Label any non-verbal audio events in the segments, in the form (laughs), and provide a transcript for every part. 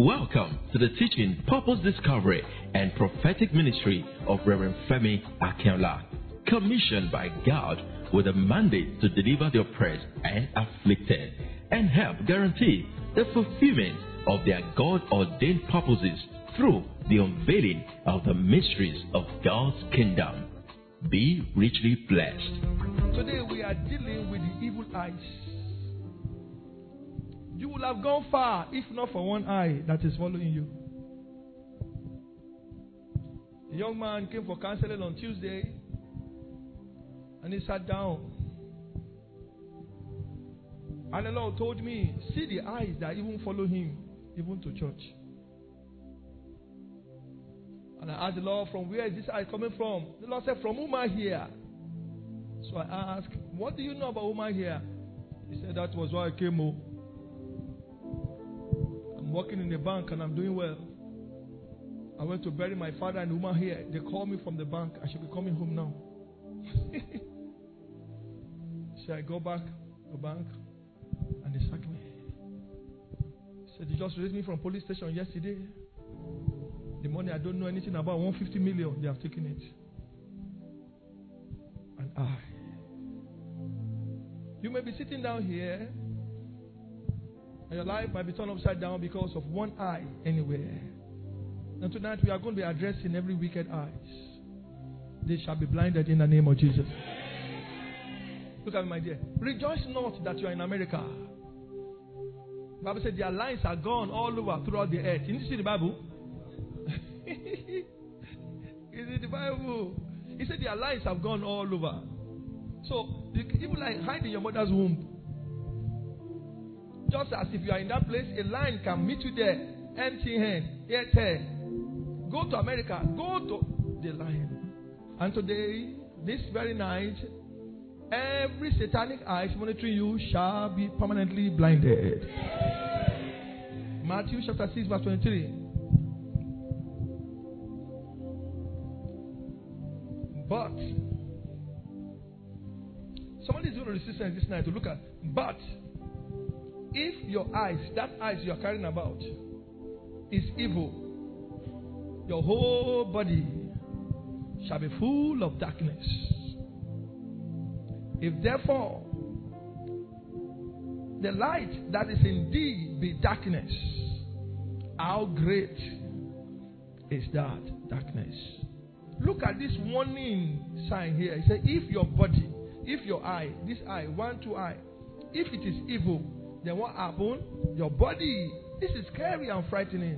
Welcome to the teaching, purpose discovery, and prophetic ministry of Reverend Femi Akinola, commissioned by God with a mandate to deliver the oppressed and afflicted and help guarantee the fulfillment of their God ordained purposes through the unveiling of the mysteries of God's kingdom. Be richly blessed. Today we are dealing with the evil eyes. You will have gone far if not for one eye that is following you. A young man came for counseling on Tuesday and he sat down. And the Lord told me, See the eyes that even follow him, even to church. And I asked the Lord, From where is this eye coming from? The Lord said, From I hear. So I asked, What do you know about I hear? He said, That was why I came home. I'm working in the bank and I'm doing well. I went to bury my father and woman here. They called me from the bank. I should be coming home now. (laughs) so I go back to the bank and they sack me. Said they just raised me from police station yesterday. The money I don't know anything about, 150 million, they have taken it. And I. You may be sitting down here, and your life might be turned upside down because of one eye anywhere. And tonight we are going to be addressing every wicked eyes. They shall be blinded in the name of Jesus. Look at me, my dear. Rejoice not that you are in America. The Bible said their lines are gone all over throughout the earth. You need to see the Bible? (laughs) Is it the Bible? He said their lines have gone all over. So even like hide in your mother's womb. Just as if you are in that place, a line can meet you there, empty hand, yet Go to America, go to the line. And today, this very night, every satanic eyes monitoring you shall be permanently blinded. Matthew chapter 6, verse 23. But somebody is going to resist this night to look at. But if your eyes, that eyes you are carrying about, is evil, your whole body shall be full of darkness. If therefore the light that is indeed be darkness, how great is that darkness? Look at this warning sign here. It says, if your body, if your eye, this eye, one, two eye, if it is evil, then what happened? Your body. This is scary and frightening.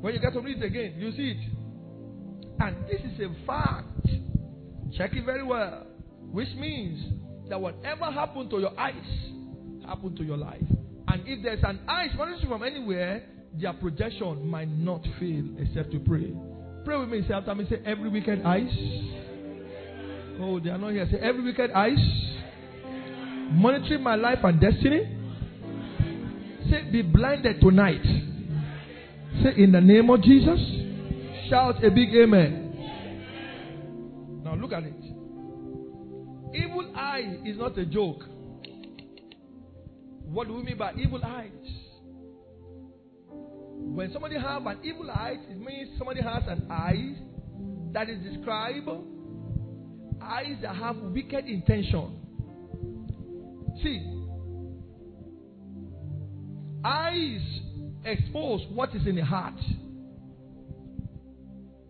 When you get to read it again, you see it. And this is a fact. Check it very well. Which means that whatever happened to your eyes happened to your life. And if there's an eye monitoring from anywhere, their projection might not fail except to pray. Pray with me. Say after me. Say every wicked eyes. Oh, they are not here. Say every wicked eyes. Monitoring my life and destiny. Say be blinded tonight. Say in the name of Jesus. Shout a big amen. Now look at it. Evil eye is not a joke. What do we mean by evil eyes? When somebody have an evil eye, it means somebody has an eye that is described eyes that have wicked intention. See, eyes expose what is in the heart.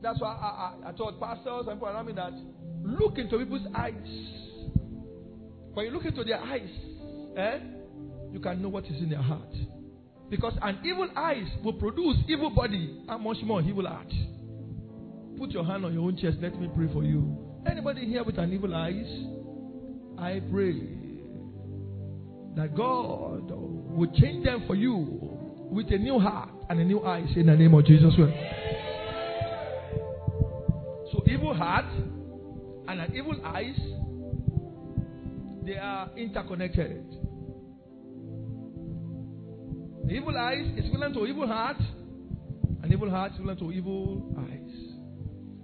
That's why I, I, I told pastors and people around me that look into people's eyes. When you look into their eyes, eh, you can know what is in their heart. Because an evil eyes will produce evil body and much more evil heart. Put your hand on your own chest. Let me pray for you. Anybody here with an evil eyes? I pray that God will change them for you with a new heart and a new eyes in the name of Jesus. So evil heart and an evil eyes, they are interconnected. The evil eyes is equivalent to evil heart, and evil heart is equivalent to evil eyes.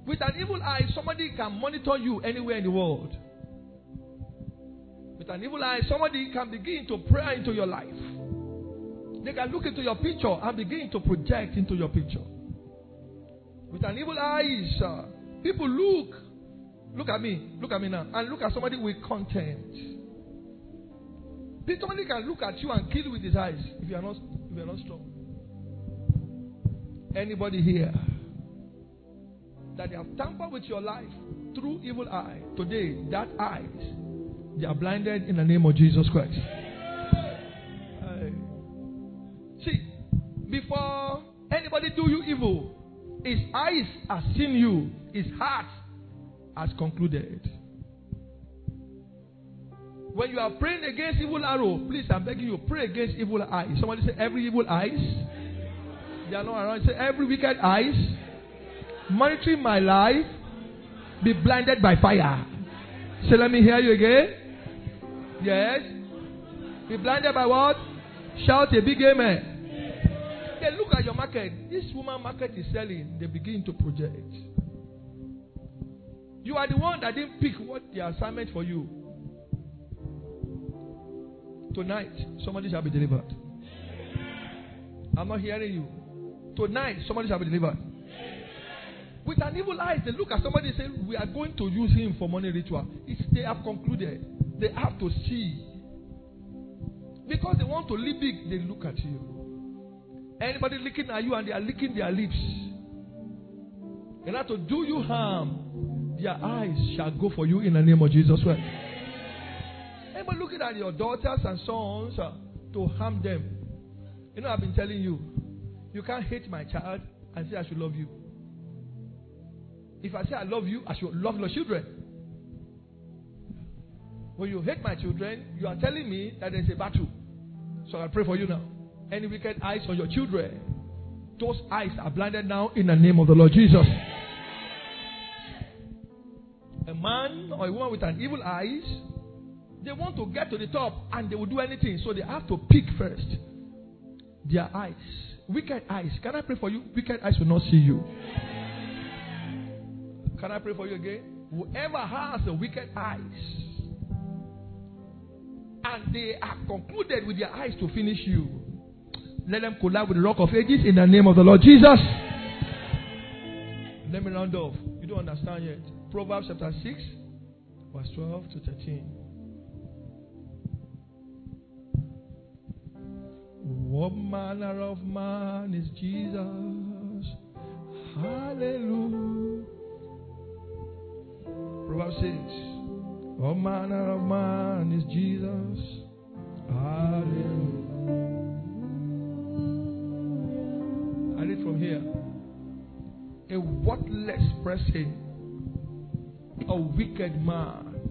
With an evil eye, somebody can monitor you anywhere in the world. With an evil eye, somebody can begin to pray into your life. They can look into your picture and begin to project into your picture. With an evil eyes, uh, people look. Look at me. Look at me now. And look at somebody with content. Somebody can look at you and kill with his eyes if you are not if you are not strong. Anybody here that they have tampered with your life through evil eye today, that eyes they are blinded in the name of Jesus Christ. see, before anybody do you evil, his eyes have seen you, his heart has concluded. When you are praying against evil arrow, please, I'm begging you, pray against evil eyes. Somebody say every evil eyes. They are not around. Say every wicked eyes monitoring my life be blinded by fire. Say, let me hear you again. Yes. Be blinded by what? Shout a big amen. They look at your market. This woman market is selling. They begin to project. You are the one that didn't pick what the assignment for you. Tonight, somebody shall be delivered. I'm not hearing you. Tonight, somebody shall be delivered. With an evil eye, they look at somebody and say, We are going to use him for money ritual. It's, they have concluded. They have to see. Because they want to live big, they look at you. Anybody looking at you and they are licking their lips. In order to do you harm, their eyes shall go for you in the name of Jesus Christ. Anybody looking at your daughters and sons uh, to harm them. You know, I've been telling you, you can't hate my child and say I should love you. If I say I love you, I should love your children. When you hate my children, you are telling me that there's a battle. So I pray for you now. Any wicked eyes on your children, those eyes are blinded now in the name of the Lord Jesus. A man or a woman with an evil eyes, they want to get to the top and they will do anything. So they have to pick first their eyes. Wicked eyes. Can I pray for you? Wicked eyes will not see you. Can I pray for you again? Whoever has the wicked eyes and they are concluded with their eyes to finish you, let them collide with the rock of ages in the name of the Lord Jesus. Let me round off. You don't understand yet. Proverbs chapter 6, verse 12 to 13. What manner of man is Jesus? Hallelujah. Proverbs 6. Oh, what manner of oh, man is Jesus? Hallelujah. I read from here. A worthless person, a wicked man.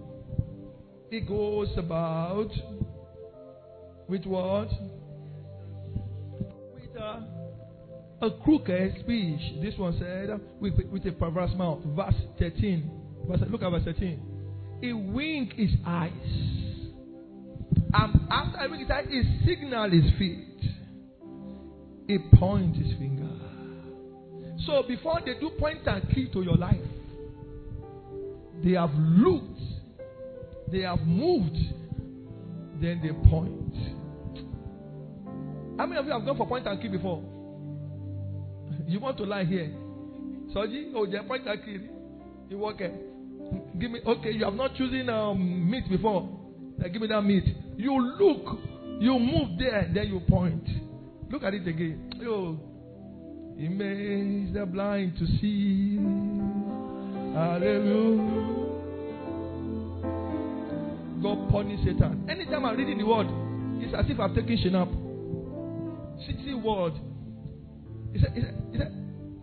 He goes about with what? With a, a crooked speech. This one said, with, with a perverse mouth. Verse 13. Verse, look at verse 13. He wink his eyes. And after I wink his eyes, he signal his feet. He point his finger. So before they do point and key to your life, they have looked, they have moved, then they point. How many of you have gone for point and key before? (laughs) You want to lie here? Soji, oh, they point and key. You walk here. Give me, okay, you have not chosen um, meat before. Give me that meat. You look, you move there, then you point. Look at it again. Yo, he makes the blind to see. Hallelujah. God punish Satan. Anytime I'm reading the word, it's as if I'm taking shinap. See word. It's a, it's a, it's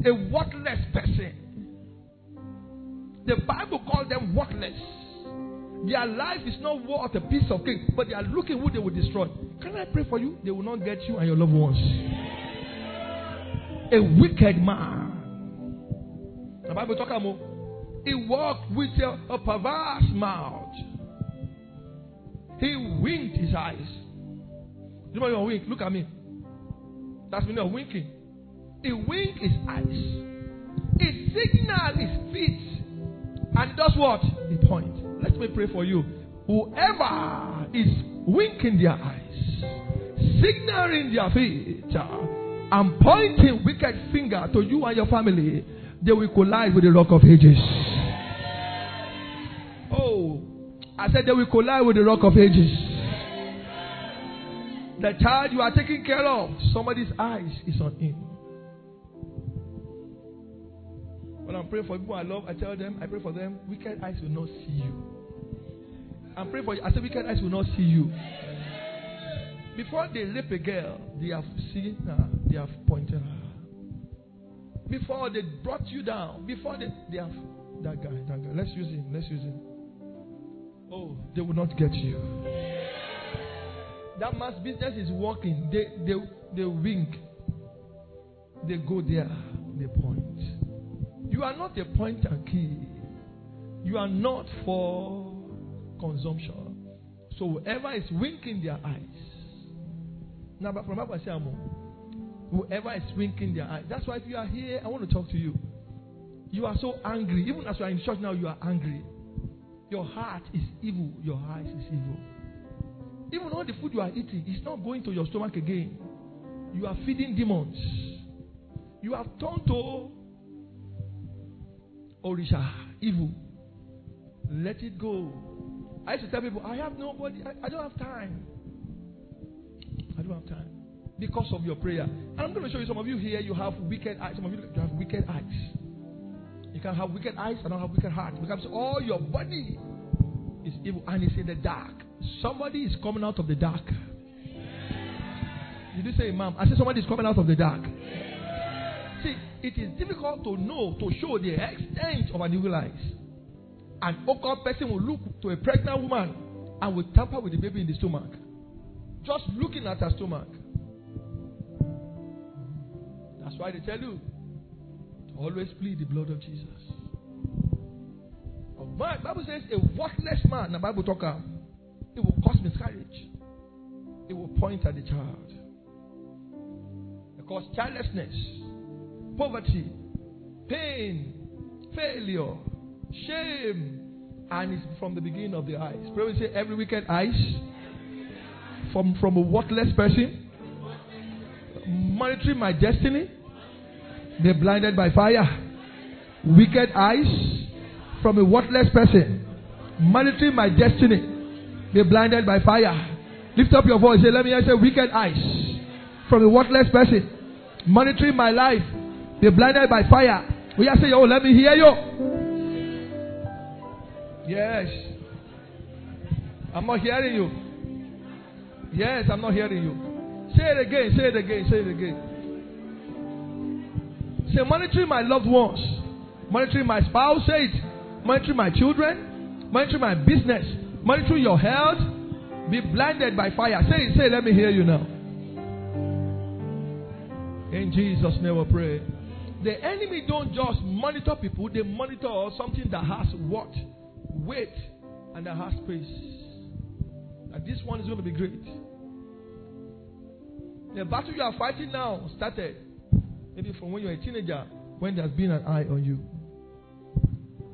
a, a worthless person. The Bible calls them worthless. Their life is not worth a piece of cake, but they are looking who they will destroy. Can I pray for you? They will not get you and your loved ones. A wicked man. The Bible talk about he walked with a, a perverse mouth. He winked his eyes. You know you wink? Look at me. That's me not winking. He winked his eyes. He signaled his feet and does what? The point. Let me pray for you. Whoever is winking their eyes, signaling their feet, and pointing wicked finger to you and your family, they will collide with the rock of ages. Oh, I said they will collide with the rock of ages. The child you are taking care of, somebody's eyes is on him. When I'm praying for people I love, I tell them, I pray for them, wicked eyes will not see you. I'm praying for you. I say, wicked eyes will not see you. Before they rape a girl, they have seen her, they have pointed her. Before they brought you down, before they, they have that guy, that guy. Let's use him, let's use him. Oh, they will not get you. That man's business is working. They they they wink. They go there, they point. You are not a point and key. You are not for consumption. So whoever is winking their eyes. Now, but from whoever is winking their eyes. That's why if you are here, I want to talk to you. You are so angry. Even as you are in church now, you are angry. Your heart is evil. Your eyes is evil. Even all the food you are eating is not going to your stomach again. You are feeding demons. You have turned to Orisha, evil. Let it go. I used to tell people, I have nobody, I, I don't have time. I don't have time. Because of your prayer. And I'm going to show you some of you here, you have wicked eyes. Some of you, you have wicked eyes. You can have wicked eyes and don't have wicked heart. Because all your body is evil and it's in the dark. Somebody is coming out of the dark. Did you say, Mom? I said somebody is coming out of the dark. It is difficult to know, to show the extent of an evil eyes. An occult person will look to a pregnant woman and will tamper with the baby in the stomach. Just looking at her stomach. That's why they tell you to always plead the blood of Jesus. Man, Bible says a worthless man, the Bible talker, it will cause miscarriage. It will point at the child. It cause childlessness, poverty, pain, failure, shame, and it's from the beginning of the eyes. Pray say every wicked eyes from from a worthless person, monitoring my destiny, be blinded by fire. Wicked eyes from a worthless person, monitoring my destiny, be blinded by fire. Lift up your voice. Say, let me hear say wicked eyes from a worthless person, monitoring my life, be blinded by fire. We are saying, oh, let me hear you. Yes. I'm not hearing you. Yes, I'm not hearing you. Say it again, say it again, say it again. Say, monitoring my loved ones, monitoring my spouse, say it. Monitoring my children, monitoring my business, monitoring your health. Be blinded by fire. Say it, say, let me hear you now. In Jesus' name we pray. The enemy don't just monitor people, they monitor something that has what? Weight and that has space. And this one is going to be great. The battle you are fighting now started maybe from when you were a teenager, when there's been an eye on you.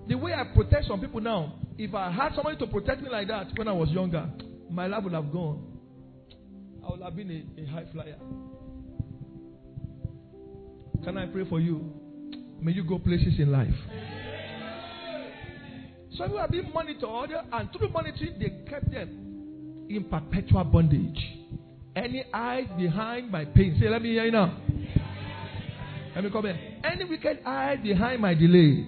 The way I protect some people now, if I had somebody to protect me like that when I was younger, my life would have gone. I would have been a, a high flyer. Can I pray for you? May you go places in life. Some you are being monitored, and through monitoring, they kept them in perpetual bondage. Any eyes behind my pain, say, let me hear you now. Let me come here. Any wicked eye behind my delay,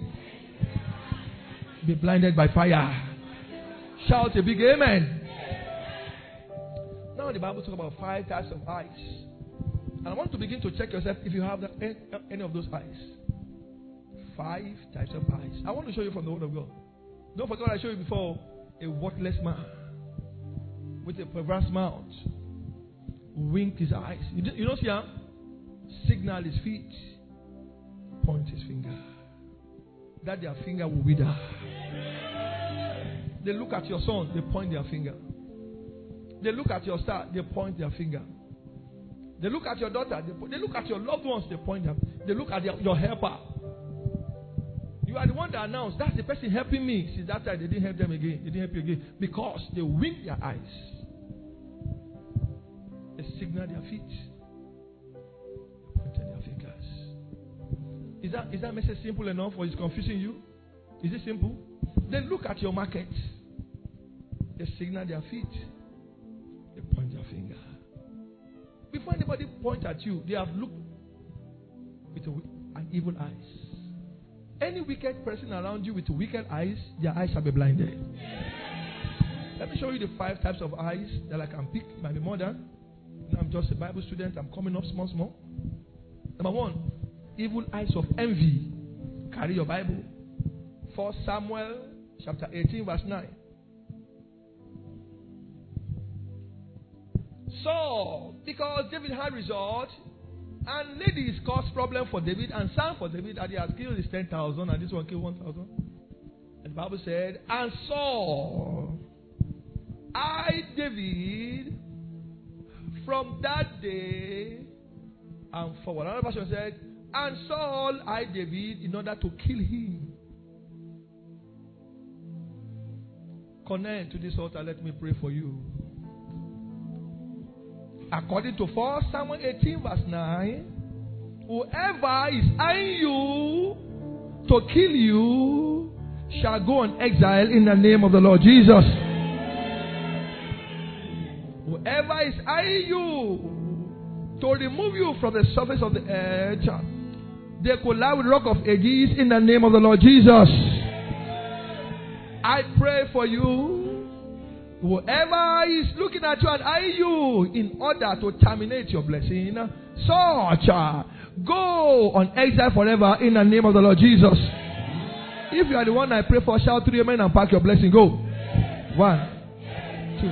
be blinded by fire. Shout a big amen. Now the Bible talks about five types of eyes. And I want to begin to check yourself if you have that, eh, any of those eyes. Five types of eyes. I want to show you from the Word of God. Don't forget what I showed you before. A worthless man with a perverse mouth winked his eyes. You, you don't see him? Signal his feet point his finger. That their finger will wither. They look at your son, they point their finger. They look at your star, they point their finger. They look at your daughter, they, they look at your loved ones, they point them. They look at their, your helper. You are the one that announced, that's the person helping me. Since that time, they didn't help them again. They didn't help you again. Because they wink their eyes. They signal their feet. Pointed their fingers. Is that, is that message simple enough or is confusing you? Is it simple? Then look at your market. They signal their feet. Before anybody point at you, they have looked with an evil eyes. Any wicked person around you with wicked eyes, their eyes shall be blinded. Let me show you the five types of eyes that I can pick. It might be more than. I'm just a Bible student. I'm coming up small, small. Number one, evil eyes of envy. Carry your Bible. 1 Samuel chapter 18, verse 9. So, because David had result, and ladies caused problem for David and sang for David that he has killed his 10,000 and this one killed 1,000. And the Bible said, and Saul, I, David, from that day and forward. Another version said, and Saul, I, David, in order to kill him. Connect to this altar. Let me pray for you. According to 1 Samuel 18, verse 9, whoever is eyeing you to kill you shall go on exile in the name of the Lord Jesus. Whoever is eyeing you to remove you from the surface of the earth, they collide with rock of ages in the name of the Lord Jesus. I pray for you Whoever is looking at you and eyeing you in order to terminate your blessing, such uh, go on exile forever in the name of the Lord Jesus. If you are the one I pray for, shout three amen and pack your blessing. Go. One, two.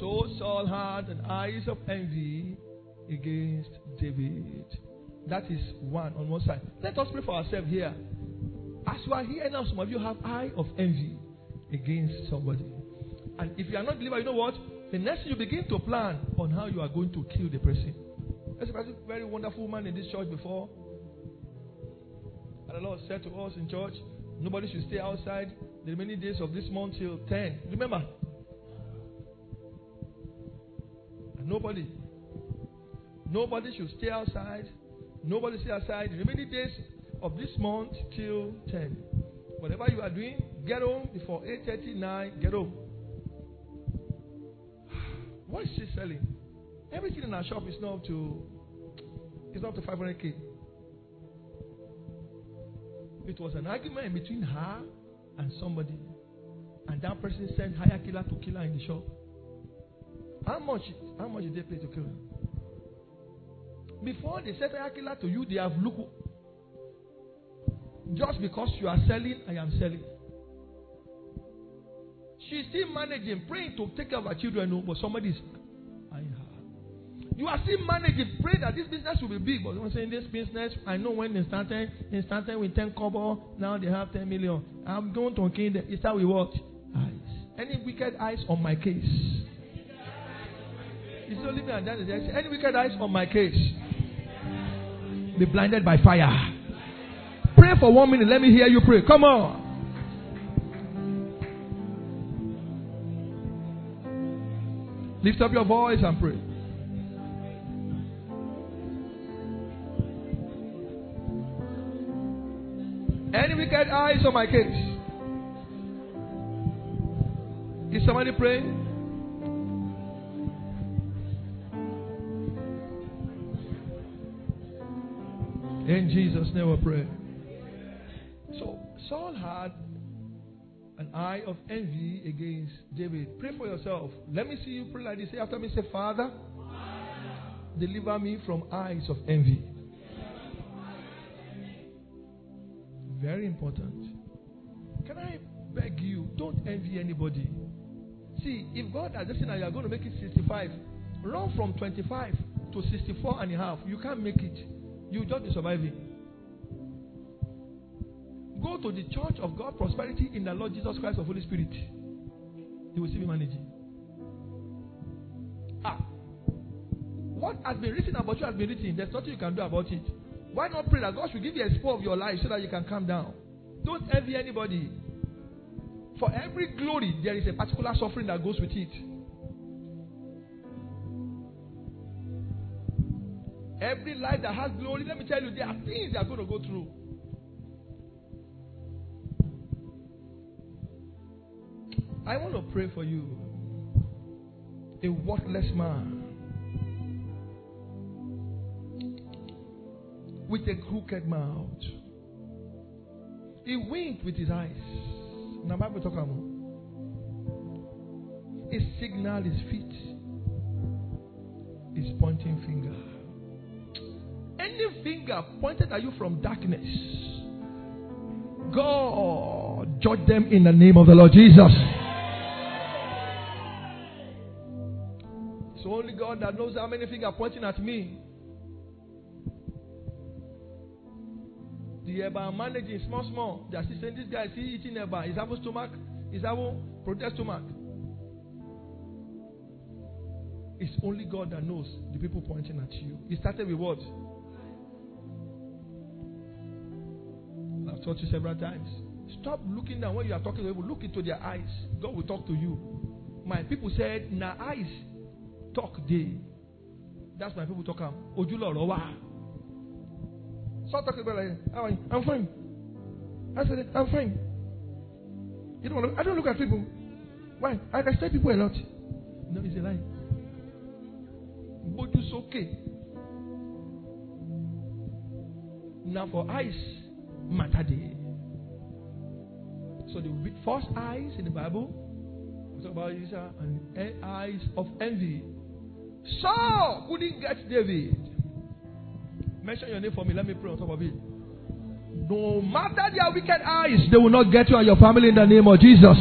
So Saul had an eyes of envy against David. That is one on one side. Let us pray for ourselves here. As you are here now, some of you have eye of envy against somebody. And if you are not delivered, you know what? The next thing you begin to plan on how you are going to kill the person. There's a very wonderful woman in this church before. And the Lord said to us in church, nobody should stay outside the remaining days of this month till 10. Remember? And nobody. Nobody should stay outside. Nobody stay outside the remaining days of this month till 10. Whatever you are doing, get home before 8.39, get home. (sighs) What is she selling? Everything in our shop is not up to it's not up to 500k. It was an argument between her and somebody. And that person sent hire killer to kill her in the shop. How much how much did they pay to kill her? Before they sent hire killer to you, they have looked just because you are selling, I am selling. She's still managing, praying to take care of her children, but somebody is eyeing her. You are still managing, pray that this business will be big. But I'm saying this business, I know when they started, they started with 10 kobo, now they have 10 million. I'm going to kill them. Is that we what? Eyes. Any wicked eyes on my case? It's only me and that is Any wicked eyes on my case? Be blinded by fire. Pray for one minute. Let me hear you pray. Come on. Lift up your voice and pray. Any wicked eyes on my case? Is somebody praying? In Jesus' name we pray. So Saul had an eye of envy against David. Pray for yourself. Let me see you pray like this. Say after me, say, Father, deliver me from eyes of envy. Very important. Can I beg you, don't envy anybody. See, if God has destined that you are going to make it 65, run from 25 to 64 and a half. You can't make it. You just be surviving go to the church of God, prosperity in the Lord Jesus Christ of Holy Spirit, you will see me managing. Ah, what has been written about you has been written. There's nothing you can do about it. Why not pray that God should give you a spur of your life so that you can calm down? Don't envy anybody. For every glory, there is a particular suffering that goes with it. Every life that has glory, let me tell you, there are things they are going to go through. I want to pray for you. A worthless man with a crooked mouth. He winked with his eyes. Now, Bible talk about. He signal his feet. His pointing finger. Any finger pointed at you from darkness, God judge them in the name of the Lord Jesus. God that knows how many fingers pointing at me. The eba managing small, small. Are saying this guy is eating eba. He's having stomach. He's having protest stomach. It's only God that knows the people pointing at you. He started with what? I've taught you several times. Stop looking down when you are talking to people. Look into their eyes. God will talk to you. My people said, "Na eyes talk day." That's my people talk. Ojulo rowa. Stop talking about like, how are you? I'm fine. I said, I'm fine. You don't. I don't look at people. Why? I respect people a lot. No, it's a lie. But it's okay. Now for eyes matter day. So the first eyes in the Bible, we talk about Israel and eyes of envy. Saul couldn't get David. Mention your name for me. Let me pray on top of it. No matter their wicked eyes, they will not get you and your family in the name of Jesus.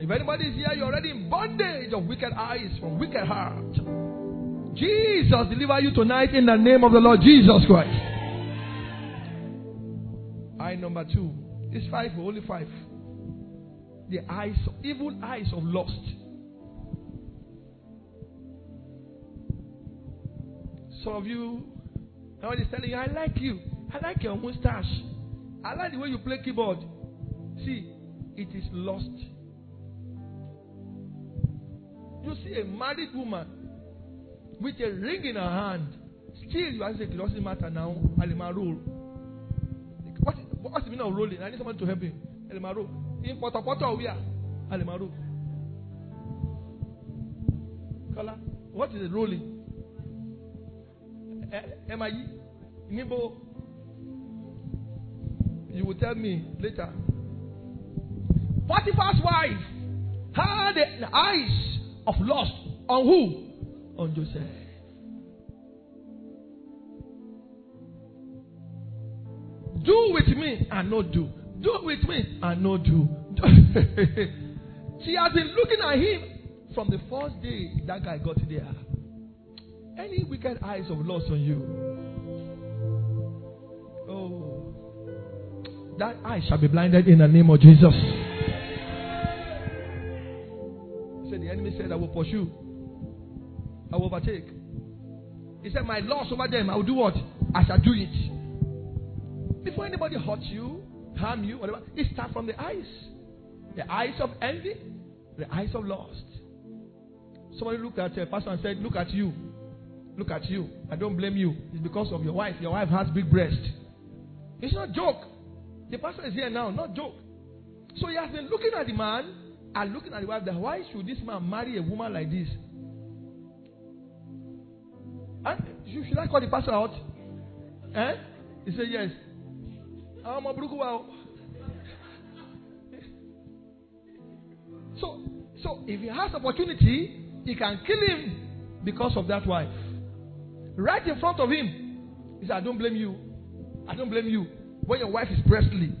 If anybody is here, you're already in bondage of wicked eyes from wicked heart. Jesus deliver you tonight in the name of the Lord Jesus Christ. Eye number two. It's five, only five. The eyes, evil eyes of lust. Some of you, God is telling you, I like you. I like your mustache. I like the way you play keyboard. See, it is lost. You see a married woman with a ring in her hand. Still, you ask, it doesn't matter now. Alima roll. What, what's the meaning of rolling? I need someone to help me. Alima roll. In Poto Poto, we are. Alima roll. Color. What is it rolling? Am I? Nibo. You will tell me later. Potiphar's wife had the eyes of lust on who? On Joseph. Do with me and not do. Do with me and not do. (laughs) she has been looking at him from the first day that guy got there. Any wicked eyes of lust on you? Oh, that eye shall be blinded in the name of Jesus. He said, The enemy said, I will pursue, I will overtake. He said, My loss over them, I will do what? I shall do it. Before anybody hurts you, harm you, whatever, it starts from the eyes. The eyes of envy, the eyes of lust. Somebody looked at a pastor and said, Look at you. Look at you. I don't blame you. It's because of your wife. Your wife has big breast. It's not joke. The pastor is here now, not joke. So he has been looking at the man and looking at the wife. That why should this man marry a woman like this? And should I call the pastor out? Eh? He said yes. I'm a So, so if he has opportunity, he can kill him because of that wife. Right in front of him. He said, I don't blame you. I don't blame you. When your wife is breastly.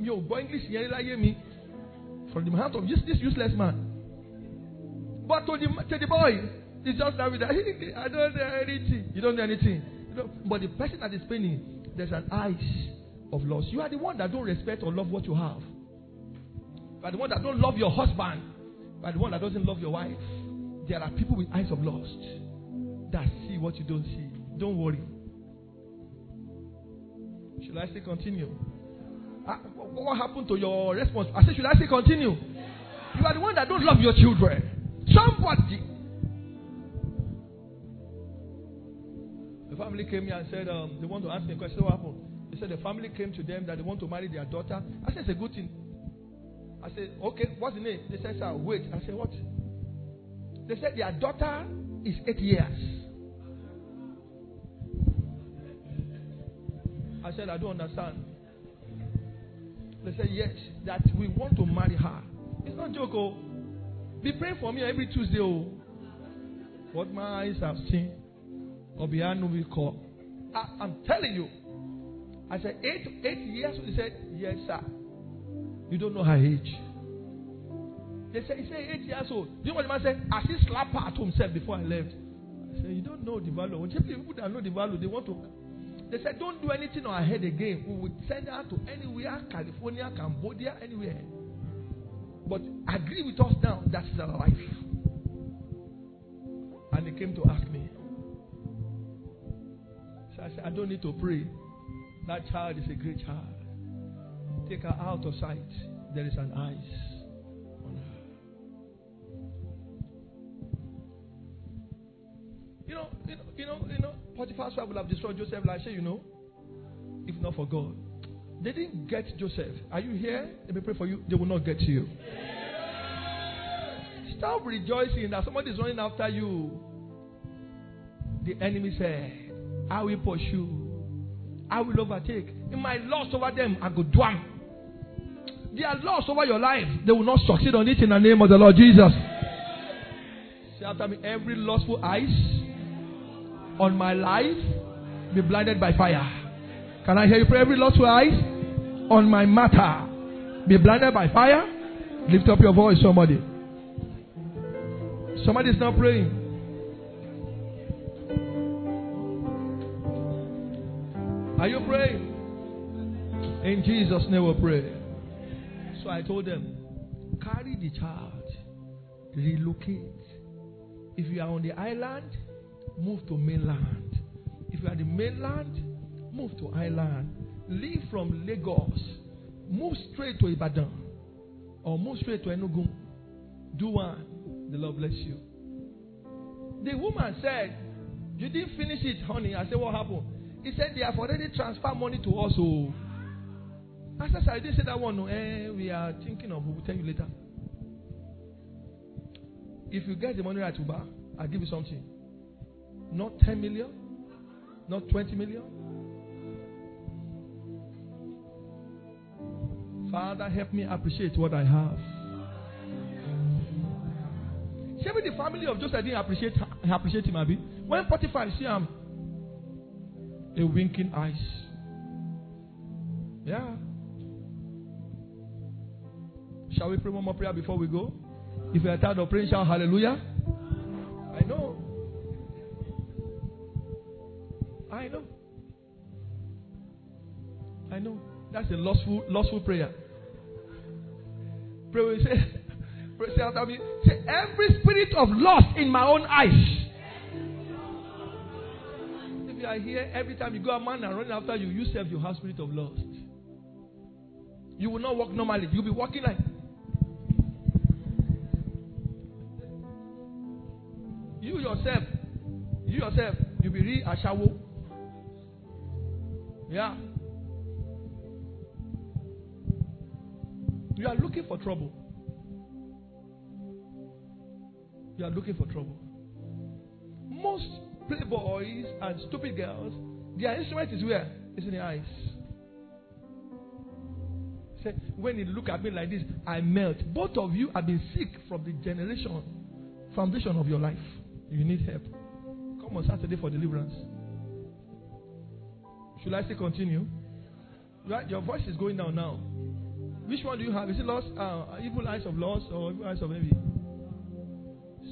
Yo, boy English me. From the mouth of this, useless man. But to the, to the boy, it's just that that. (laughs) I don't know anything. You don't know anything. You know, but the person that is paying, there's an eyes of loss. You are the one that don't respect or love what you have. Are the one that don't love your husband. Are the one that doesn't love your wife. There are people with eyes of lust that see what you don't see. Don't worry. Should I say continue? Uh, what happened to your response? I said, should I say continue? You are the one that don't love your children. Somebody. The family came here and said um, they want to ask me a question. What happened? They said the family came to them that they want to marry their daughter. I said, it's a good thing. I said, okay, what's the name? They said, sir, wait. I said, what? They said their daughter is eight years. I said, I don't understand. They said, yes, that we want to marry her. It's not joke, oh. Be praying for me every Tuesday, oh. What my eyes have seen, Obiano will call. I, I'm telling you. I said, eight, eight years? He said, yes, sir. You don't know her age. They said, he said eight years old. Do You know what the man said? I see slap her to himself before I left. I said, you don't know the value. When people that know the value, they want to. They said, don't do anything on her head again. We would send her to anywhere, California, Cambodia, anywhere. But agree with us now, that's her life. And they came to ask me. So I said, I don't need to pray. That child is a great child. Take her out of sight. There is an eyes Potiphar's wife will have destroyed Joseph, like say, you know, if not for God. They didn't get Joseph. Are you here? Let me pray for you. They will not get you. Stop rejoicing that somebody is running after you. The enemy said, I will pursue. I will overtake. In my loss over them, I go dwam. They are lost over your life, they will not succeed on it in the name of the Lord Jesus. Say after me, every lustful eyes on my life be blinded by fire. Can I hear you pray? Every lustful eyes on my matter be blinded by fire. Lift up your voice, somebody. Somebody is not praying. Are you praying? In Jesus' name we pray. So I told them, carry the child, relocate. If you are on the island, move to mainland. If you are the mainland, move to island. Leave from Lagos, move straight to Ibadan, or move straight to Enugu. Do one. The Lord bless you. The woman said, You didn't finish it, honey. I said, What happened? He said, They have already transferred money to us. Oh. I said, I didn't say that one. No. Eh, we are thinking of, we'll tell you later. If you get the money right, Uba, I'll give you something. Not 10 million, not 20 million. Father, help me appreciate what I have. See, the family of Joseph didn't appreciate, appreciate him, Abby. When Potiphar see him, a winking eyes. Yeah. Shall we pray one more prayer before we go? If you are tired of praying, shout hallelujah. I know. I know. That's a lustful, lustful prayer. Pray, we say, pray, say after me. Say, every spirit of lust in my own eyes. If you are here, every time you go a man and running after you, you serve your house spirit of lust. You will not walk normally. You'll be walking like you yourself, you yourself, you'll be real ashawo. Yeah. You are looking for trouble. You are looking for trouble. Most playboys and stupid girls, their instrument is where? It's in the eyes. Say, when you look at me like this, I melt. Both of you have been sick from the generation, foundation of your life. You need help. Come on Saturday for deliverance. Should I still continue? Right, your voice is going down now. Which one do you have? Is it lost? Uh, evil eyes of loss or evil eyes of envy?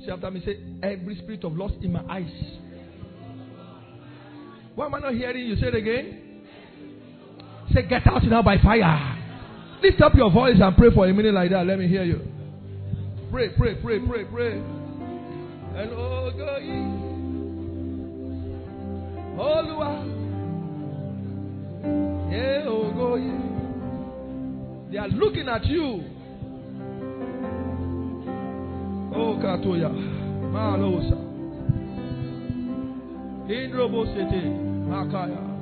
Say after me, say every spirit of loss in my eyes. Why am I not hearing you? Say it again. Say get out now by fire. Lift up your voice and pray for a minute like that. Let me hear you. Pray, pray, pray, pray, pray. And oh, go ye. Olúwa. They are looking at you. Oh, Katoya. Malosa. In Robo City, Makaya.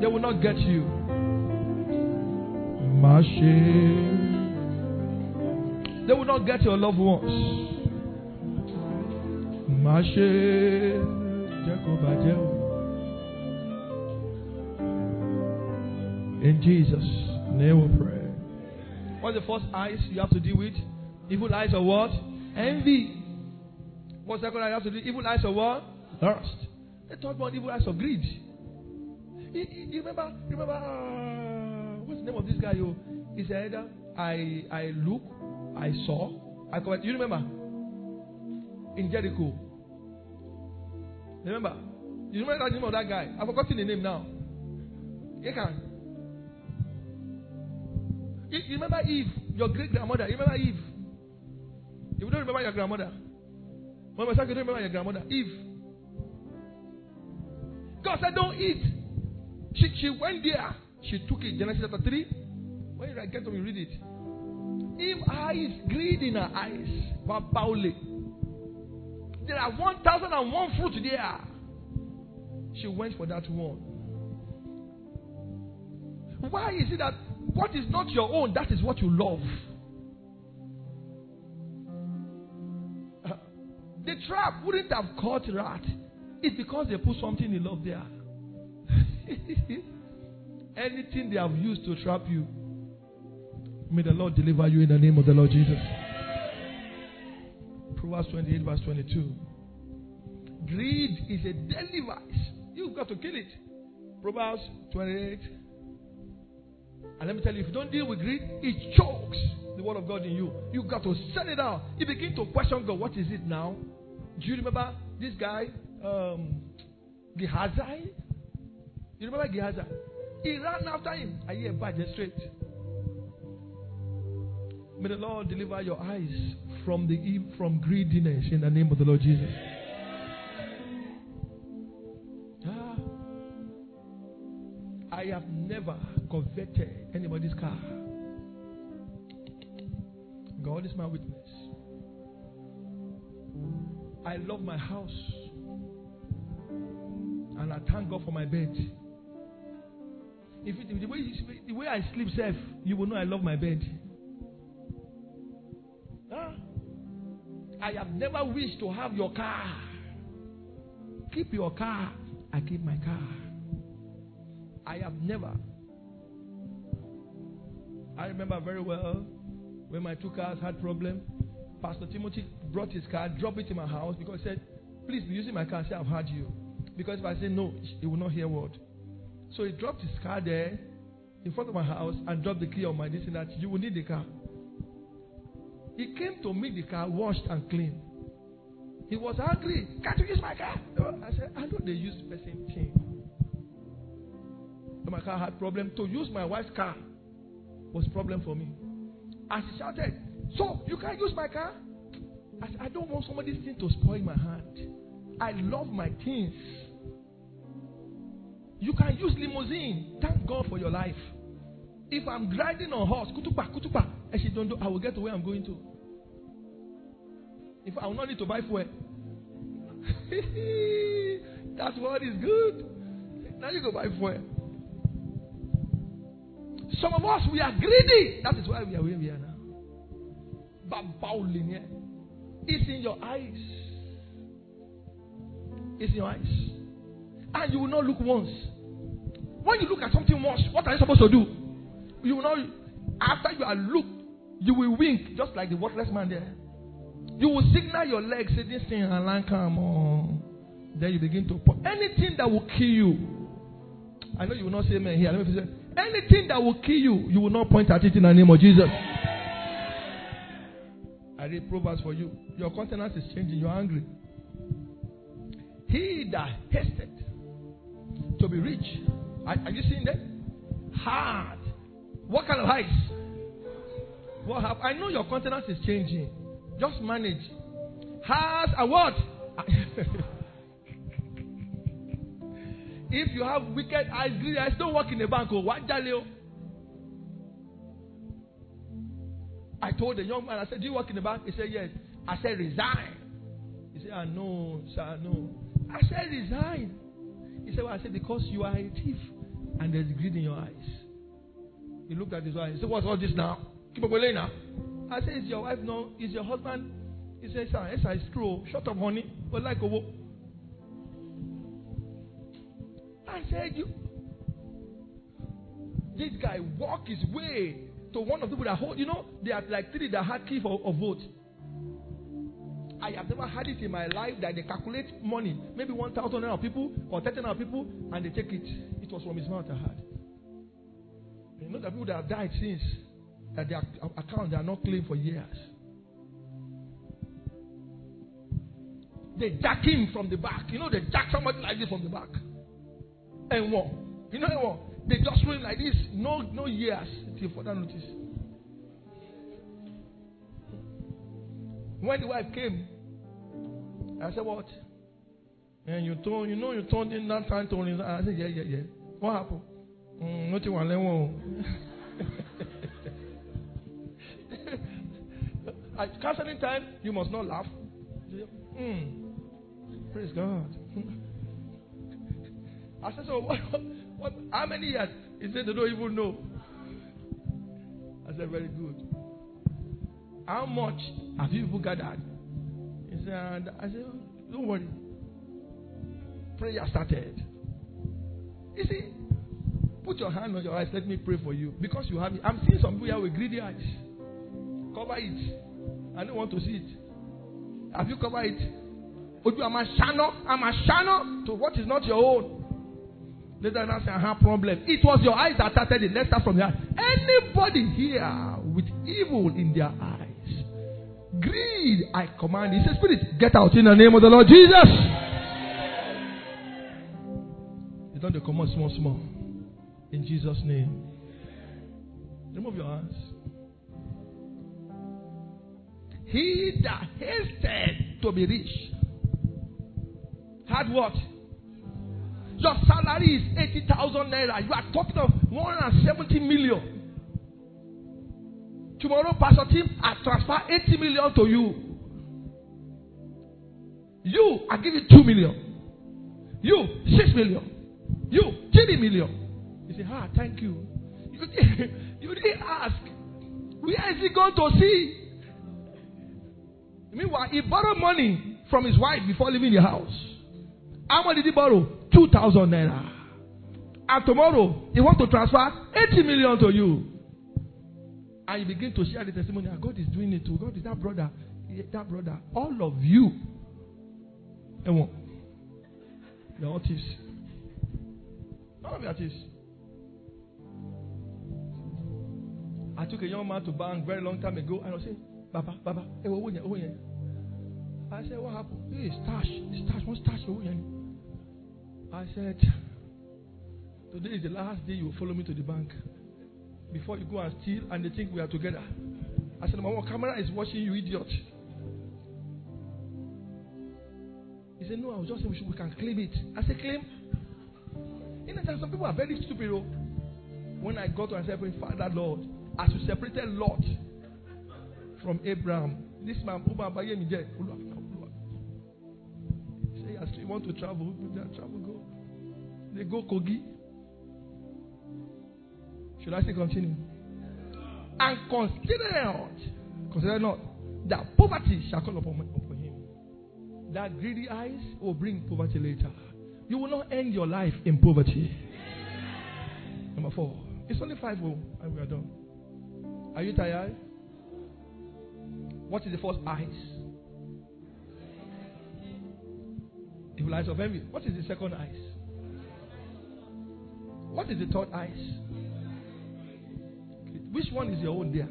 They will not get you. Mashe. They will not get your loved ones. In Jesus' name we pray. What's the first eyes you have to deal with? Evil eyes or what? Envy. What's second eye you have to deal with? Evil eyes or what? Lust. The third one, evil eyes or greed. You, you remember, remember, uh, what's the name of this guy? You, he said, I, I look, I saw, I covered. You remember? In Jericho. Remember? You remember the name of that guy? I've forgotten the name now. You can. You remember Eve, your great grandmother? You remember Eve? If you don't remember your grandmother, when you don't remember your grandmother, Eve. God said, Don't eat. She, she went there. She took it. Genesis chapter 3. When you get to read it. Eve eyes, greed in her eyes. Pauli. There are 1,001 fruit there. She went for that one. Why is it that what is not your own, that is what you love? (laughs) The trap wouldn't have caught rat. It's because they put something in love there. (laughs) Anything they have used to trap you, may the Lord deliver you in the name of the Lord Jesus. Proverbs 28, verse 22. Greed is a deadly vice. You've got to kill it. Proverbs 28. And let me tell you, if you don't deal with greed, it chokes the word of God in you. You've got to set it out. You begin to question God, what is it now? Do you remember this guy, um, Gehazi? You remember Gehazi? He ran after him. I hear badger straight. May the Lord deliver your eyes from the from greediness in the name of the Lord Jesus. Ah, I have never coveted anybody's car. God is my witness. I love my house. And I thank God for my bed. If it, the, way, the way I sleep safe, you will know I love my bed. Huh? I have never wished to have your car. Keep your car. I keep my car. I have never. I remember very well when my two cars had problem. Pastor Timothy brought his car, dropped it in my house because he said, Please be using my car. Say, I've heard you. Because if I say no, he will not hear word. So he dropped his car there in front of my house and dropped the key on my this and that. You will need the car. He came to make the car washed and clean. He was angry. Can't you use my car? I said, I know they use the same thing. My car had problem. To use my wife's car was problem for me. And she shouted, So you can't use my car? I said, I don't want somebody's thing to spoil my hand. I love my things. You can use limousine. Thank God for your life. If I'm driving on horse, kutupa, kutupa, and she don't do, I will get to where I'm going to. If I will not need to buy fuel. (laughs) That's what is good. Now you go buy fuel. Some of us we are greedy. That is why we are where we are now. But bowling here. It's in your eyes. It's in your eyes. And you will not look once. When you look at something once, what are you supposed to do? You will not, after you are looked, you will wink, just like the worthless man there. You will signal your legs, say, This thing, Alan, come on. Then you begin to put anything that will kill you. I know you will not say amen here. Let me say, anything that will kill you, you will not point at it in the name of Jesus. I read Proverbs for you. Your countenance is changing. You're angry. He that hasted to be rich. Are, are you seeing that? Hard. What kind of heights? What have I know your countenance is changing. Just manage. Has a what? if you have wicked eyes, greedy eyes, don't work in the bank. Oh, what oh? I told the young man, I said, Do you work in the bank? He said, Yes. I said, Resign. He said, ah, I know, sir, no. I said, Resign. He said, Well, I said, Because you are a thief and there's greed in your eyes. He looked at his eyes. He said, What's all this now? Keep going now. I said, Is your wife no? Is your husband? He said, Sir, yes, it's true. Shut up, honey. But like a I said, You. This guy walk his way to one of the people that hold. You know, there are like three that had key for a vote. I have never had it in my life that they calculate money, maybe 1,000 people or 13 people, and they take it. It was from his mouth I had. You know the people that have died since that their account they are not claimed for years. They jack him from the back. You know, they jack somebody like this from the back. And what? You know what? They just went like this. No, no years till further notice. When the wife came, I said, What? And you told, you know, you told him that time to him. I said, Yeah, yeah, yeah. What happened? Mm, nothing At counseling time, you must not laugh. Mm. Praise God. (laughs) I said, So what, what, how many years? He said, They don't even know. I said, Very good. How much have you gathered? He said, I said, Don't worry. Prayer started. You see, put your hand on your eyes. Let me pray for you. Because you have. I'm seeing some people here with greedy eyes. Cover it. I don't want to see it. Have you covered it? A shano. I'm a shano to what is not your own. Later on, say have problem. It was your eyes that started it. Let's start from here. Anybody here with evil in their eyes Greed, I command. He says, Spirit, get out in the name of the Lord Jesus. You don't out small, small. In Jesus' name. Remove your hands. He that hasted to be rich had what? Your salary is 80,000 naira. You are talking of 170 million. Tomorrow, Pastor Tim, I transfer 80 million to you. You, I give you 2 million. You, 6 million. You, 30 million. You say, ah, thank you. You, (laughs) you didn't ask. Where is he going to see? Meanwhile, he borrowed money from his wife before leaving the house. How much did he borrow? 2,000 naira. And tomorrow, he wants to transfer 80 million to you. And you begin to share the testimony. Ah, God is doing it too. God is that brother. That brother. All of you. And what? You're all of. I took a young man to bank very long time ago and I said, Baba, Baba, hey, what what I said, What happened? Hey, stash. Stash. What stash? I said, Today is the last day you will follow me to the bank before you go and steal and they think we are together. I said, Mama, camera is watching you, idiot. He said, No, I was just saying we, should, we can claim it. I said, Claim? You know, some people are very stupid. Oh. When I got to and said, Father, Lord, as you separated Lot from Abraham, this man, say, as you want to travel, travel, go. They go Kogi. Should I say continue? And consider not, consider not that poverty shall come upon, upon him. That greedy eyes will bring poverty later. You will not end your life in poverty. Number four. It's only five oh, and we are done. Are you tired? What is the first eyes? Evil eyes of envy. What is the second eyes? What is the third eyes? Which one is your own there?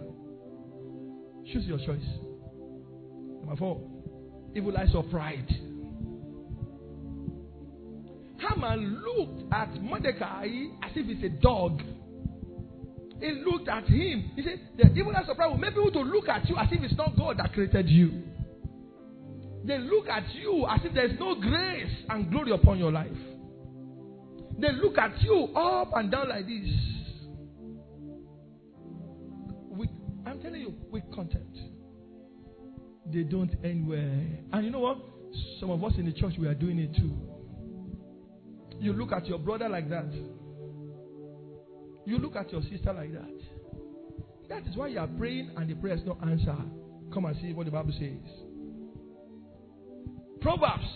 Choose your choice. Number four, evil eyes of pride. Haman looked at Mordecai as if it's a dog. He looked at him. He said, The evil of pride will make people to look at you as if it's not God that created you. They look at you as if there's no grace and glory upon your life. They look at you up and down like this. I'm telling you, with content, they don't well. And you know what? Some of us in the church, we are doing it too. You look at your brother like that. You look at your sister like that. That is why you are praying and the prayer is not answered. Come and see what the Bible says. Proverbs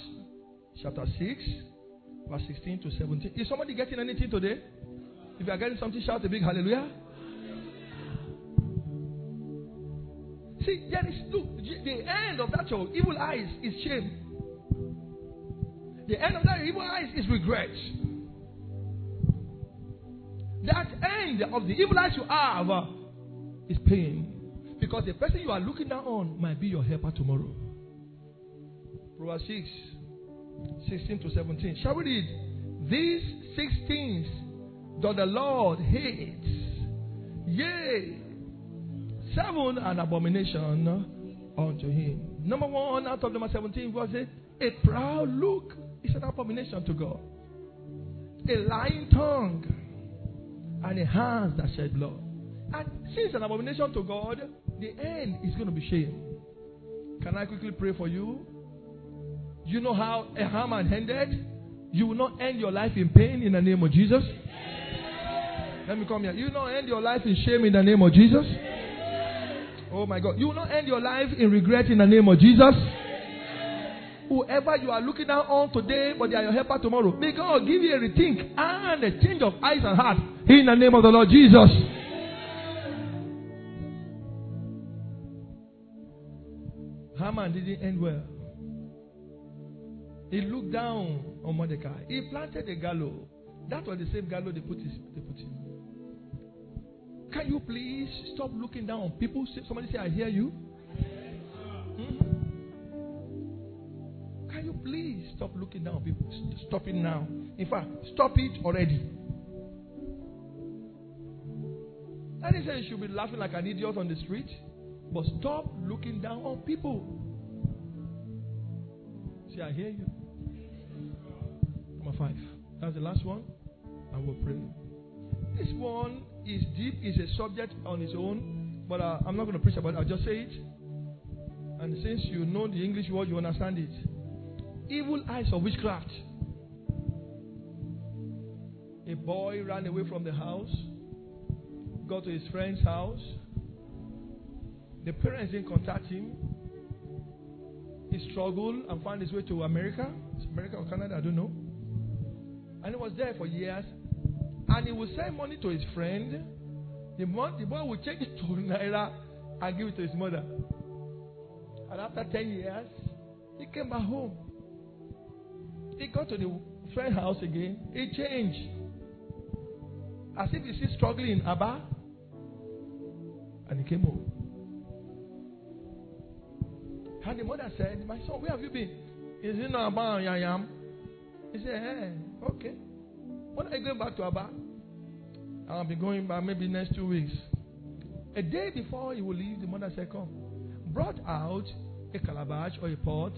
chapter 6, verse 16 to 17. Is somebody getting anything today? If you are getting something, shout a big hallelujah. See, there is look, the end of that your evil eyes is shame. The end of that evil eyes is regret. That end of the evil eyes you have uh, is pain. Because the person you are looking down on might be your helper tomorrow. Proverbs 6, 16 to 17. Shall we read? These six things does the Lord hates. Yea, seven an abomination unto him. Number one out of number 17 was it? A proud look is an abomination to God. A lying tongue and a hand that shed blood. And since an abomination to God, the end is going to be shame. Can I quickly pray for you? You know how a Haman ended? You will not end your life in pain in the name of Jesus. Let me come here. You will not end your life in shame in the name of Jesus. Oh my God. You will not end your life in regret in the name of Jesus. Whoever you are looking down on today, but they are your helper tomorrow, may God give you a rethink and a change of eyes and heart in the name of the Lord Jesus. Haman didn't end well. He looked down on Mordecai. He planted a gallows. That was the same gallows they put, his, they put him. Can you please stop looking down on people? Somebody say, I hear you. Mm-hmm. Please stop looking down on people? Stop it now. In fact, stop it already. I didn't you should be laughing like an idiot on the street, but stop looking down on people. See, I hear you. Number five. That's the last one. I will pray. This one is deep, is a subject on its own, but uh, I'm not going to preach about it. I'll just say it. And since you know the English word, you understand it. Evil eyes of witchcraft. A boy ran away from the house, got to his friend's house. The parents didn't contact him. He struggled and found his way to America. America or Canada, I don't know. And he was there for years. And he would send money to his friend. The, the boy would change it to (laughs) Naira and give it to his mother. And after 10 years, he came back home. He got to the friend house again. He changed. As if he's still struggling in Abba. And he came home. And the mother said, My son, where have you been? Is it not Abba and Yayam? He said, Hey, eh, okay. When are you going back to Abba? I'll be going back maybe next two weeks. A day before he will leave, the mother said, Come. Brought out a calabash or a pot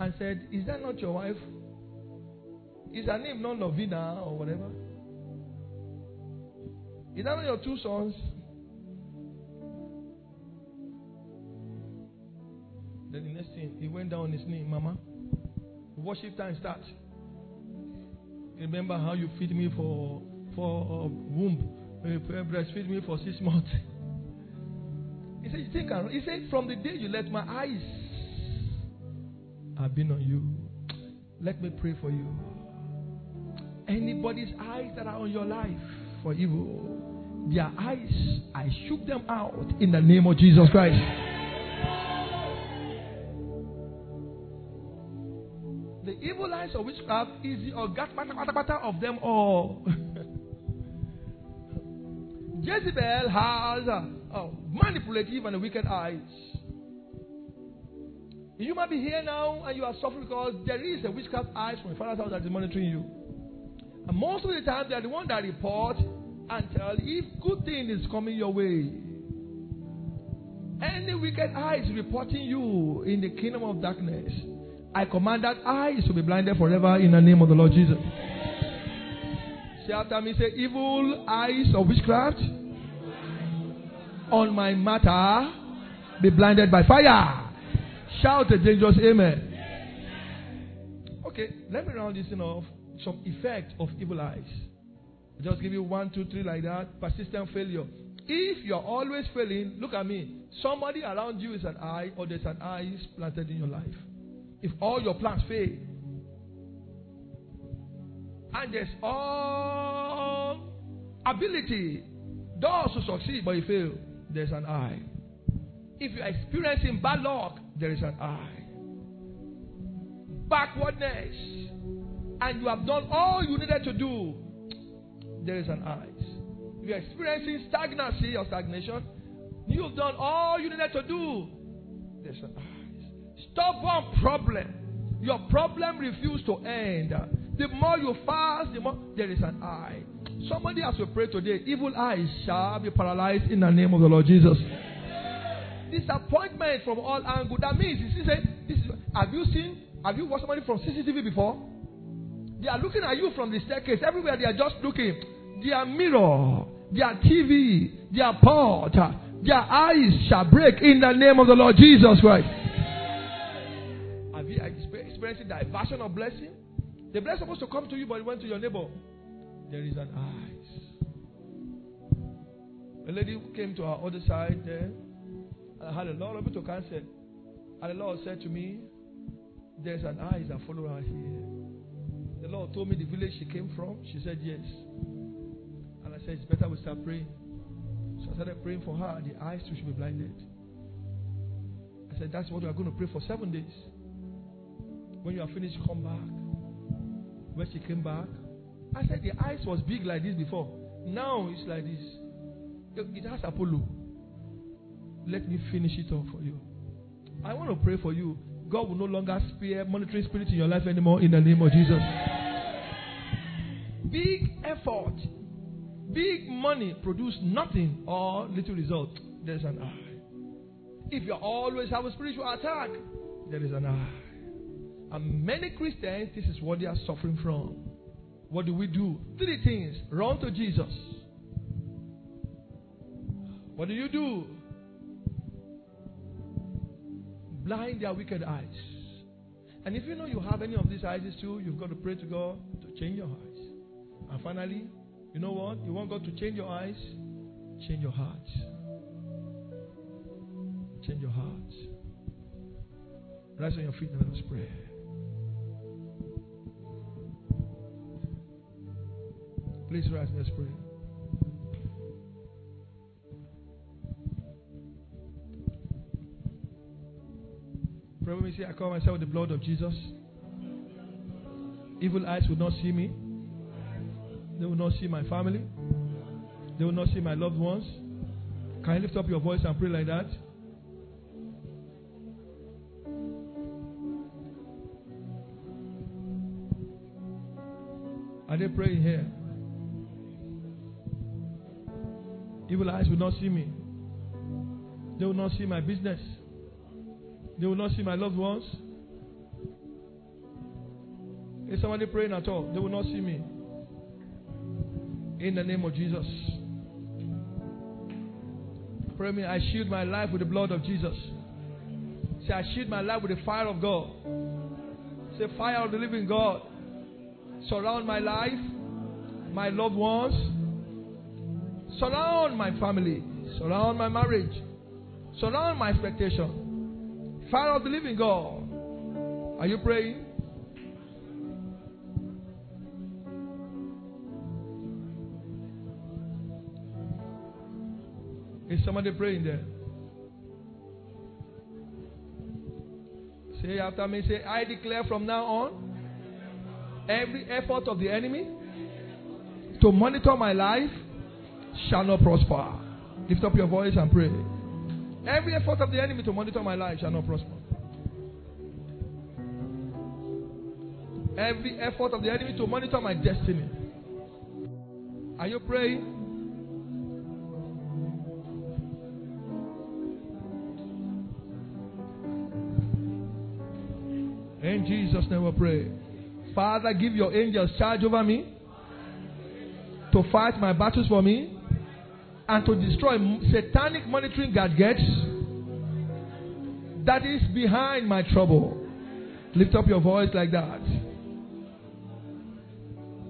and said, Is that not your wife? Is her name not Novina or whatever? Is that not your two sons? Then the next thing, he went down on his knee, Mama. Worship time starts. Remember how you feed me for for uh, womb, when you breastfeed me for six months. (laughs) He said, "You think?" I, he said, "From the day you let my eyes have been on you, let me pray for you. Anybody's eyes that are on your life for evil, their eyes, I shook them out in the name of Jesus Christ." The evil eyes of witchcraft is the orgat of them all. (laughs) Jezebel has uh, manipulative and wicked eyes. You might be here now and you are suffering because there is a witchcraft eyes from your father's house that is monitoring you. And most of the time, they are the one that report and tell if good thing is coming your way. Any wicked eyes reporting you in the kingdom of darkness, I command that eyes to be blinded forever in the name of the Lord Jesus. Say after me, say evil eyes of witchcraft on my matter be blinded by fire. Shout a dangerous amen. Okay, let me round this thing off. Some effect of evil eyes. Just give you one, two, three like that. Persistent failure. If you're always failing, look at me. Somebody around you is an eye, or there's an eye planted in your life. If all your plans fail, and there's all ability, doors to succeed, but you fail, there's an eye. If you're experiencing bad luck, there is an eye. Backwardness, and you have done all you needed to do, there is an eye. If you're experiencing stagnancy or stagnation, you've done all you needed to do, there's an eye. Stubborn problem. Your problem refuses to end. The more you fast, the more there is an eye. Somebody has to pray today. Evil eyes shall be paralyzed in the name of the Lord Jesus. Disappointment from all angles. That means, you see, this is, have you seen, have you watched somebody from CCTV before? They are looking at you from the staircase. Everywhere they are just looking. Their mirror, their TV, their pot, their eyes shall break in the name of the Lord Jesus Christ. Have you experienced diversion of blessing? The blessing supposed to come to you, but it went to your neighbor. There is an eyes. A lady came to our other side there. and I had a lot of people to cancel. And the Lord said to me, There's an eyes that follow her here. The Lord told me the village she came from. She said yes. And I said, It's better we start praying. So I started praying for her, the eyes too should be blinded. I said, That's what we are going to pray for seven days. When you are finished, come back. When she came back, I said the eyes was big like this before. Now it's like this. It has Apollo. Let me finish it off for you. I want to pray for you. God will no longer spare monitoring spirit in your life anymore in the name of Jesus. Big effort, big money produce nothing or little result. There's an eye. If you always have a spiritual attack, there is an eye. And many Christians, this is what they are suffering from. What do we do? Three things run to Jesus. What do you do? Blind their wicked eyes. And if you know you have any of these eyes too, you've got to pray to God to change your eyes. And finally, you know what? You want God to change your eyes? Change your heart. Change your heart. Rise on your feet and let us pray. Please rise. and Let's pray. Pray with me. Say, I call myself with the blood of Jesus. Evil eyes will not see me. They will not see my family. They will not see my loved ones. Can you lift up your voice and pray like that? Are they praying here? Evil eyes will not see me. They will not see my business. They will not see my loved ones. Is somebody praying at all? They will not see me. In the name of Jesus. Pray me, I shield my life with the blood of Jesus. Say, I shield my life with the fire of God. Say, fire of the living God. Surround my life, my loved ones, Surround my family. Surround my marriage. Surround my expectation. Fire of the living God. Are you praying? Is somebody praying there? Say after me, say, I declare from now on every effort of the enemy to monitor my life shall not prosper. Lift up your voice and pray. Every effort of the enemy to monitor my life shall not prosper. Every effort of the enemy to monitor my destiny. Are you praying? In Jesus' name we pray. Father, give your angels charge over me to fight my battles for me and to destroy satanic monitoring gadgets that is behind my trouble. Lift up your voice like that.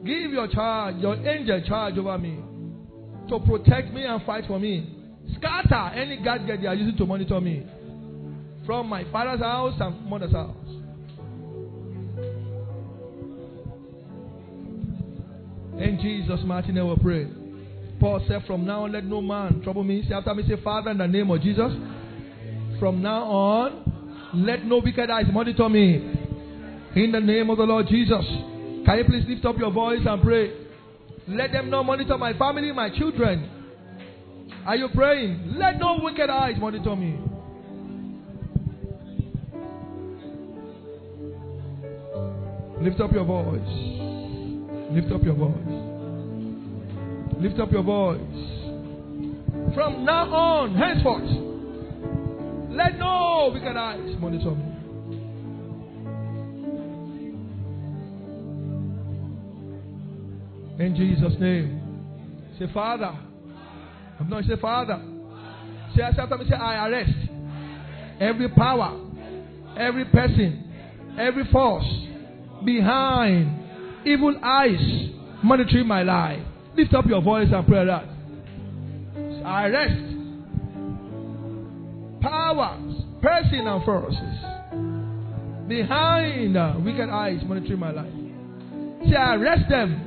Give your charge, your angel charge over me to protect me and fight for me. Scatter any gadget they are using to monitor me from my father's house and mother's house. In Jesus' mighty name we pray. Paul said, From now on, let no man trouble me. Say after me, say, Father, in the name of Jesus. From now on, let no wicked eyes monitor me. In the name of the Lord Jesus. Can you please lift up your voice and pray? Let them not monitor my family, my children. Are you praying? Let no wicked eyes monitor me. Lift up your voice. Lift up your voice. Lift up your voice. From now on, henceforth, let no wicked eyes monitor me. In Jesus' name. Say, Father. I'm not say, Father. Say, after me, say, I arrest every power, every person, every force behind evil eyes monitoring my life. Lift up your voice and pray that. I arrest powers, person and forces behind uh, wicked eyes monitoring my life. Say, I arrest them.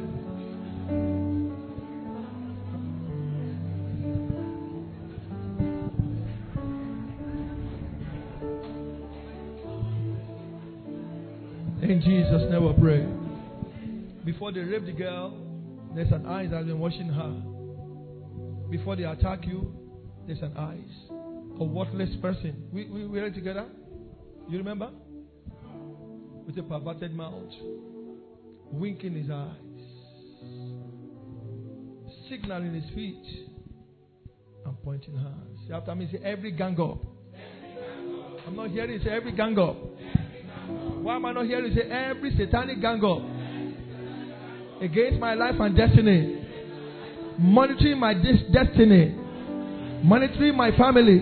In Jesus' name we pray. Before they rape the girl, there's an eye that has been watching her. Before they attack you, there's an eyes a worthless person. We, we, we read together? You remember? With a perverted mouth, winking his eyes, signaling his feet, and pointing hands. See, after me, say every gang up. I'm not hearing you say every gang up. Why am I not hearing you say every satanic gang up against my life and destiny, monitoring my destiny, monitoring my family,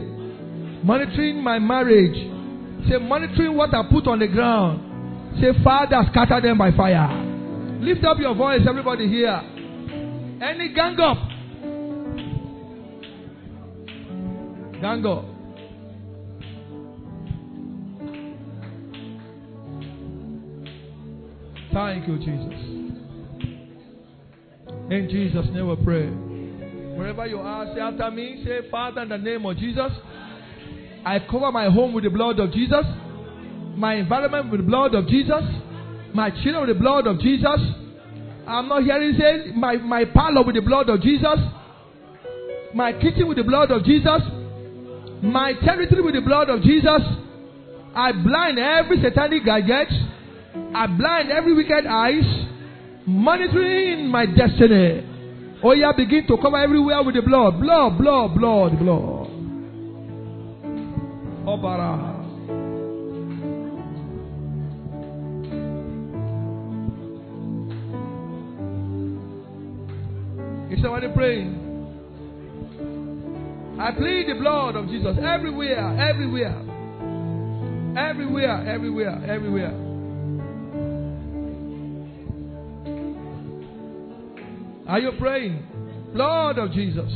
monitoring my marriage. Say, monitoring what I put on the ground. Say, Father, scatter them by fire. Lift up your voice, everybody here. Any gang up. Gang up. Thank you, Jesus. In Jesus' name we pray. Wherever you are, say after me, say, Father, in the name of Jesus. I cover my home with the blood of Jesus, my environment with the blood of Jesus, my children with the blood of Jesus. I'm not hearing say my, my parlor with the blood of Jesus, my kitchen with the blood of Jesus, my territory with the blood of Jesus. I blind every satanic gadget. I blind every wicked eyes monitoring my destiny. Oh yeah, begin to cover everywhere with the blood, blood, blood, blood, blood. Oh, Obara. Is somebody praying? I plead the blood of Jesus everywhere, everywhere, everywhere, everywhere, everywhere. Are you praying? Lord of Jesus.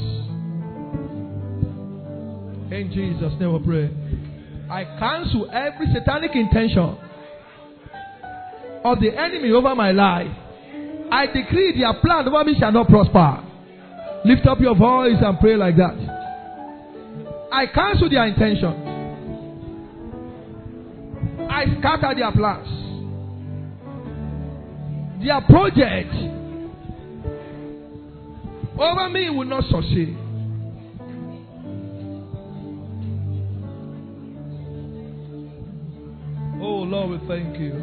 In Jesus' name we pray. I cancel every satanic intention of the enemy over my life. I decree their plan over me shall not prosper. Lift up your voice and pray like that. I cancel their intention. I scatter their plans. Their project over me will not succeed. Oh Lord, we thank you.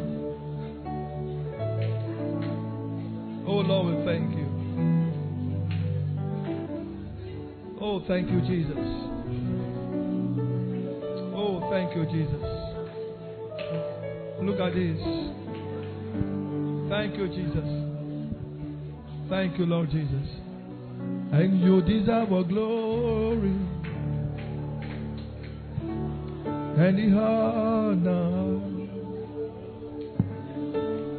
Oh Lord, we thank you. Oh, thank you, Jesus. Oh, thank you, Jesus. Look at this. Thank you, Jesus. Thank you, Lord Jesus. And you deserve a glory and the honor.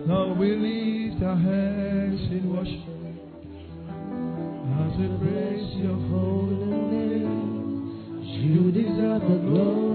Now we lift our hands in worship as we praise your holy name. You deserve the glory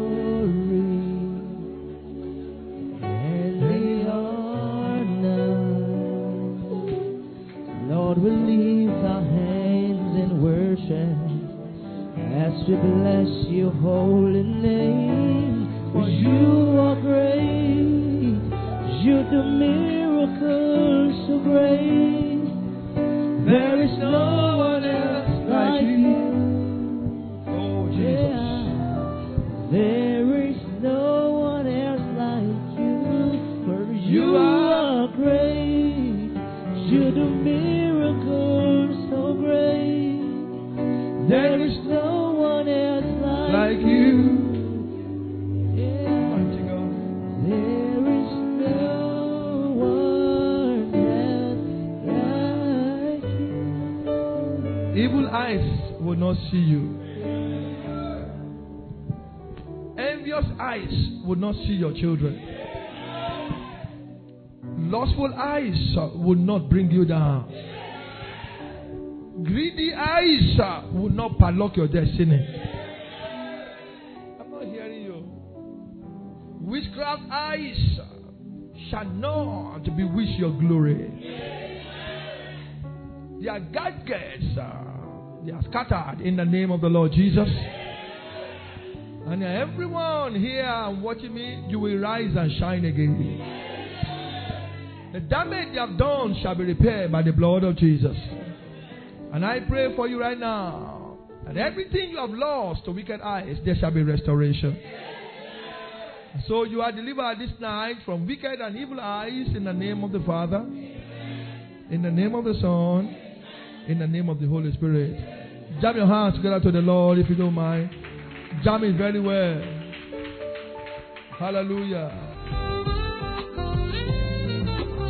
see you. Envious eyes will not see your children. Lustful eyes uh, will not bring you down. Greedy eyes uh, will not padlock your destiny. I'm not hearing you. Witchcraft eyes uh, shall not bewitch your glory. Their gadgets, they are scattered in the name of the Lord Jesus. And everyone here and watching me, you will rise and shine again. The damage you have done shall be repaired by the blood of Jesus. And I pray for you right now that everything you have lost to wicked eyes, there shall be restoration. So you are delivered this night from wicked and evil eyes in the name of the Father, in the name of the Son, in the name of the Holy Spirit. Jam your hands together to the Lord if you don't mind. Jam it very well. Hallelujah.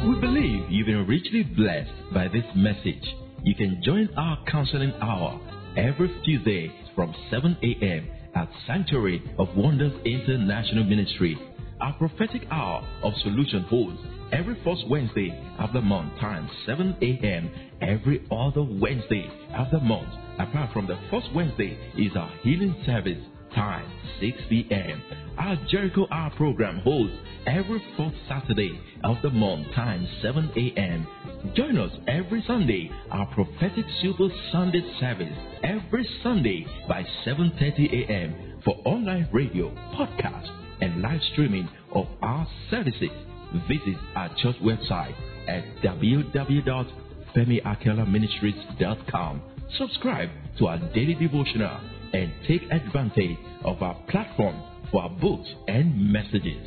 We believe you've been richly blessed by this message. You can join our counseling hour every Tuesday from 7 a.m. at Sanctuary of Wonders International Ministry. Our prophetic hour of solution holds every first Wednesday of the month, time 7 a.m. every other Wednesday of the month. Apart from the first Wednesday is our healing service, time 6 p.m. Our Jericho Hour program holds every fourth Saturday of the month, time 7 a.m. Join us every Sunday, our prophetic Super Sunday service, every Sunday by 7.30 a.m. for online radio, podcast, and live streaming of our services. Visit our church website at www.femiakinolaministries.com. Subscribe to our daily devotional and take advantage of our platform for our books and messages.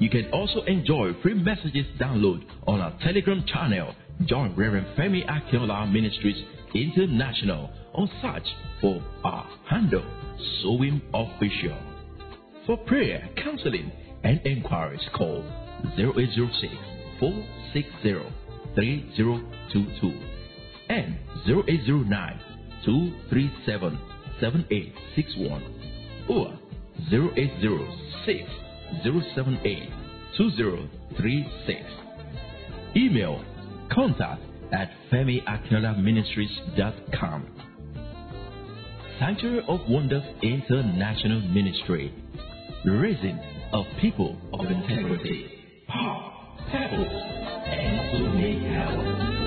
You can also enjoy free messages download on our Telegram channel. Join Reverend Femi Akinola Ministries International or search for our handle, Sowing Official. For prayer, counseling, and inquiries, call 0806 460 3022 and 0809 237 7861 or 0806 078 2036. Email contact at femiakinola ministries.com. Sanctuary of Wonders International Ministry, raising of people of integrity, power, purpose, and make heaven.